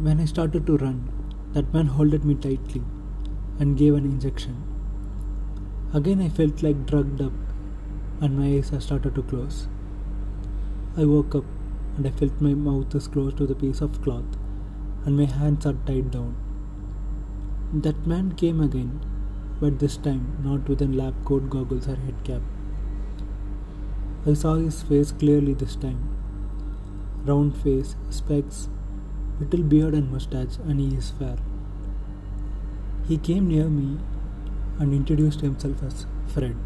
When I started to run, that man held me tightly and gave an injection. Again, I felt like drugged up, and my eyes started to close. I woke up and I felt my mouth is close to the piece of cloth, and my hands are tied down. That man came again, but this time not with a lab coat, goggles, or head cap. I saw his face clearly this time. Round face, specs, little beard and mustache, and he is fair. He came near me and introduced himself as Fred.